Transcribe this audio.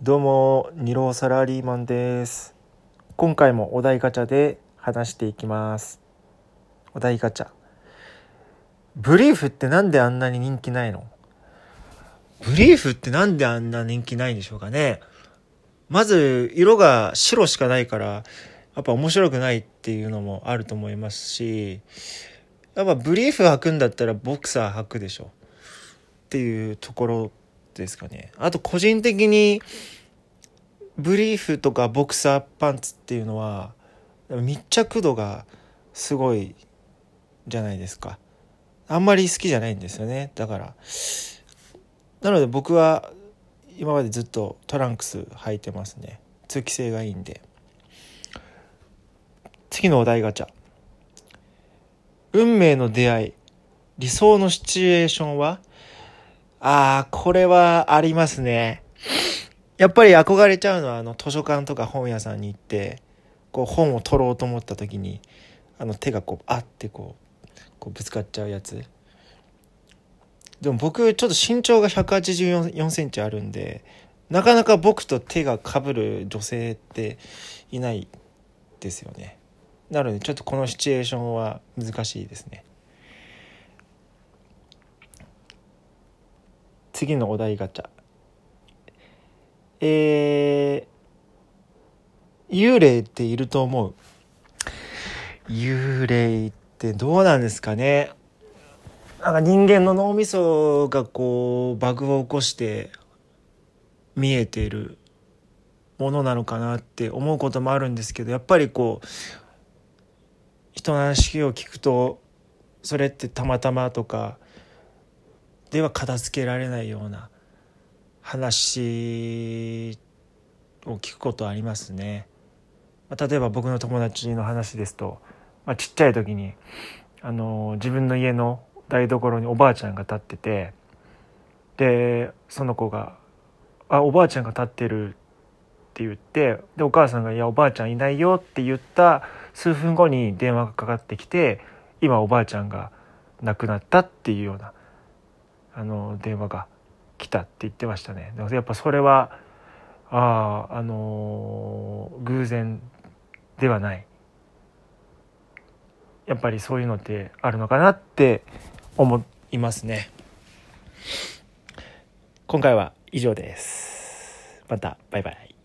どうも、二郎サラリーマンです。今回もお題ガチャで話していきます。お題ガチャ。ブリーフってなんであんなに人気ないの？ブリーフってなんであんな人気ないんでしょうかねまず、色が白しかないから、やっぱ面白くないっていうのもあると思いますし、やっぱブリーフ履くんだったらボクサー履くでしょっていうところですかね。あと個人的にブリーフとかボクサーパンツっていうのは密着度がすごいじゃないですか。あんまり好きじゃないんですよね。だから。なので僕は今までずっとトランクス履いてますね。通気性がいいんで。次のお題ガチャ。運命の出会い。理想のシチュエーションは？ああ、これはありますね。やっぱり憧れちゃうのは、あの、図書館とか本屋さんに行って、こう、本を取ろうと思った時に、あの、手がこう、あってこう、こうぶつかっちゃうやつ。でも僕、ちょっと身長が184センチあるんで、なかなか僕と手が被る女性っていないですよね。なので、ちょっとこのシチュエーションは難しいですね。次のお題ガチャ。えー、幽霊っていると思う？幽霊ってどうなんですかね？なんか人間の脳みそがこうバグを起こして見えてるものなのかなって思うこともあるんですけどやっぱりこう人の話を聞くとそれってたまたまとかでは片付けられないような話を聞くことありますね。例えば僕の友達の話ですと、まあ、ちっちゃい時にあの自分の家の台所におばあちゃんが立っててでその子が「あおばあちゃんが立ってる」って言ってでお母さんが「いやおばあちゃんいないよ」って言った数分後に電話がかかってきて今おばあちゃんが亡くなったっていうようなあの電話が来たって言ってましたね。やっぱそれはあああのー、偶然ではないやっぱりそういうのってあるのかなって思いますね。今回は以上です。またバイバイ。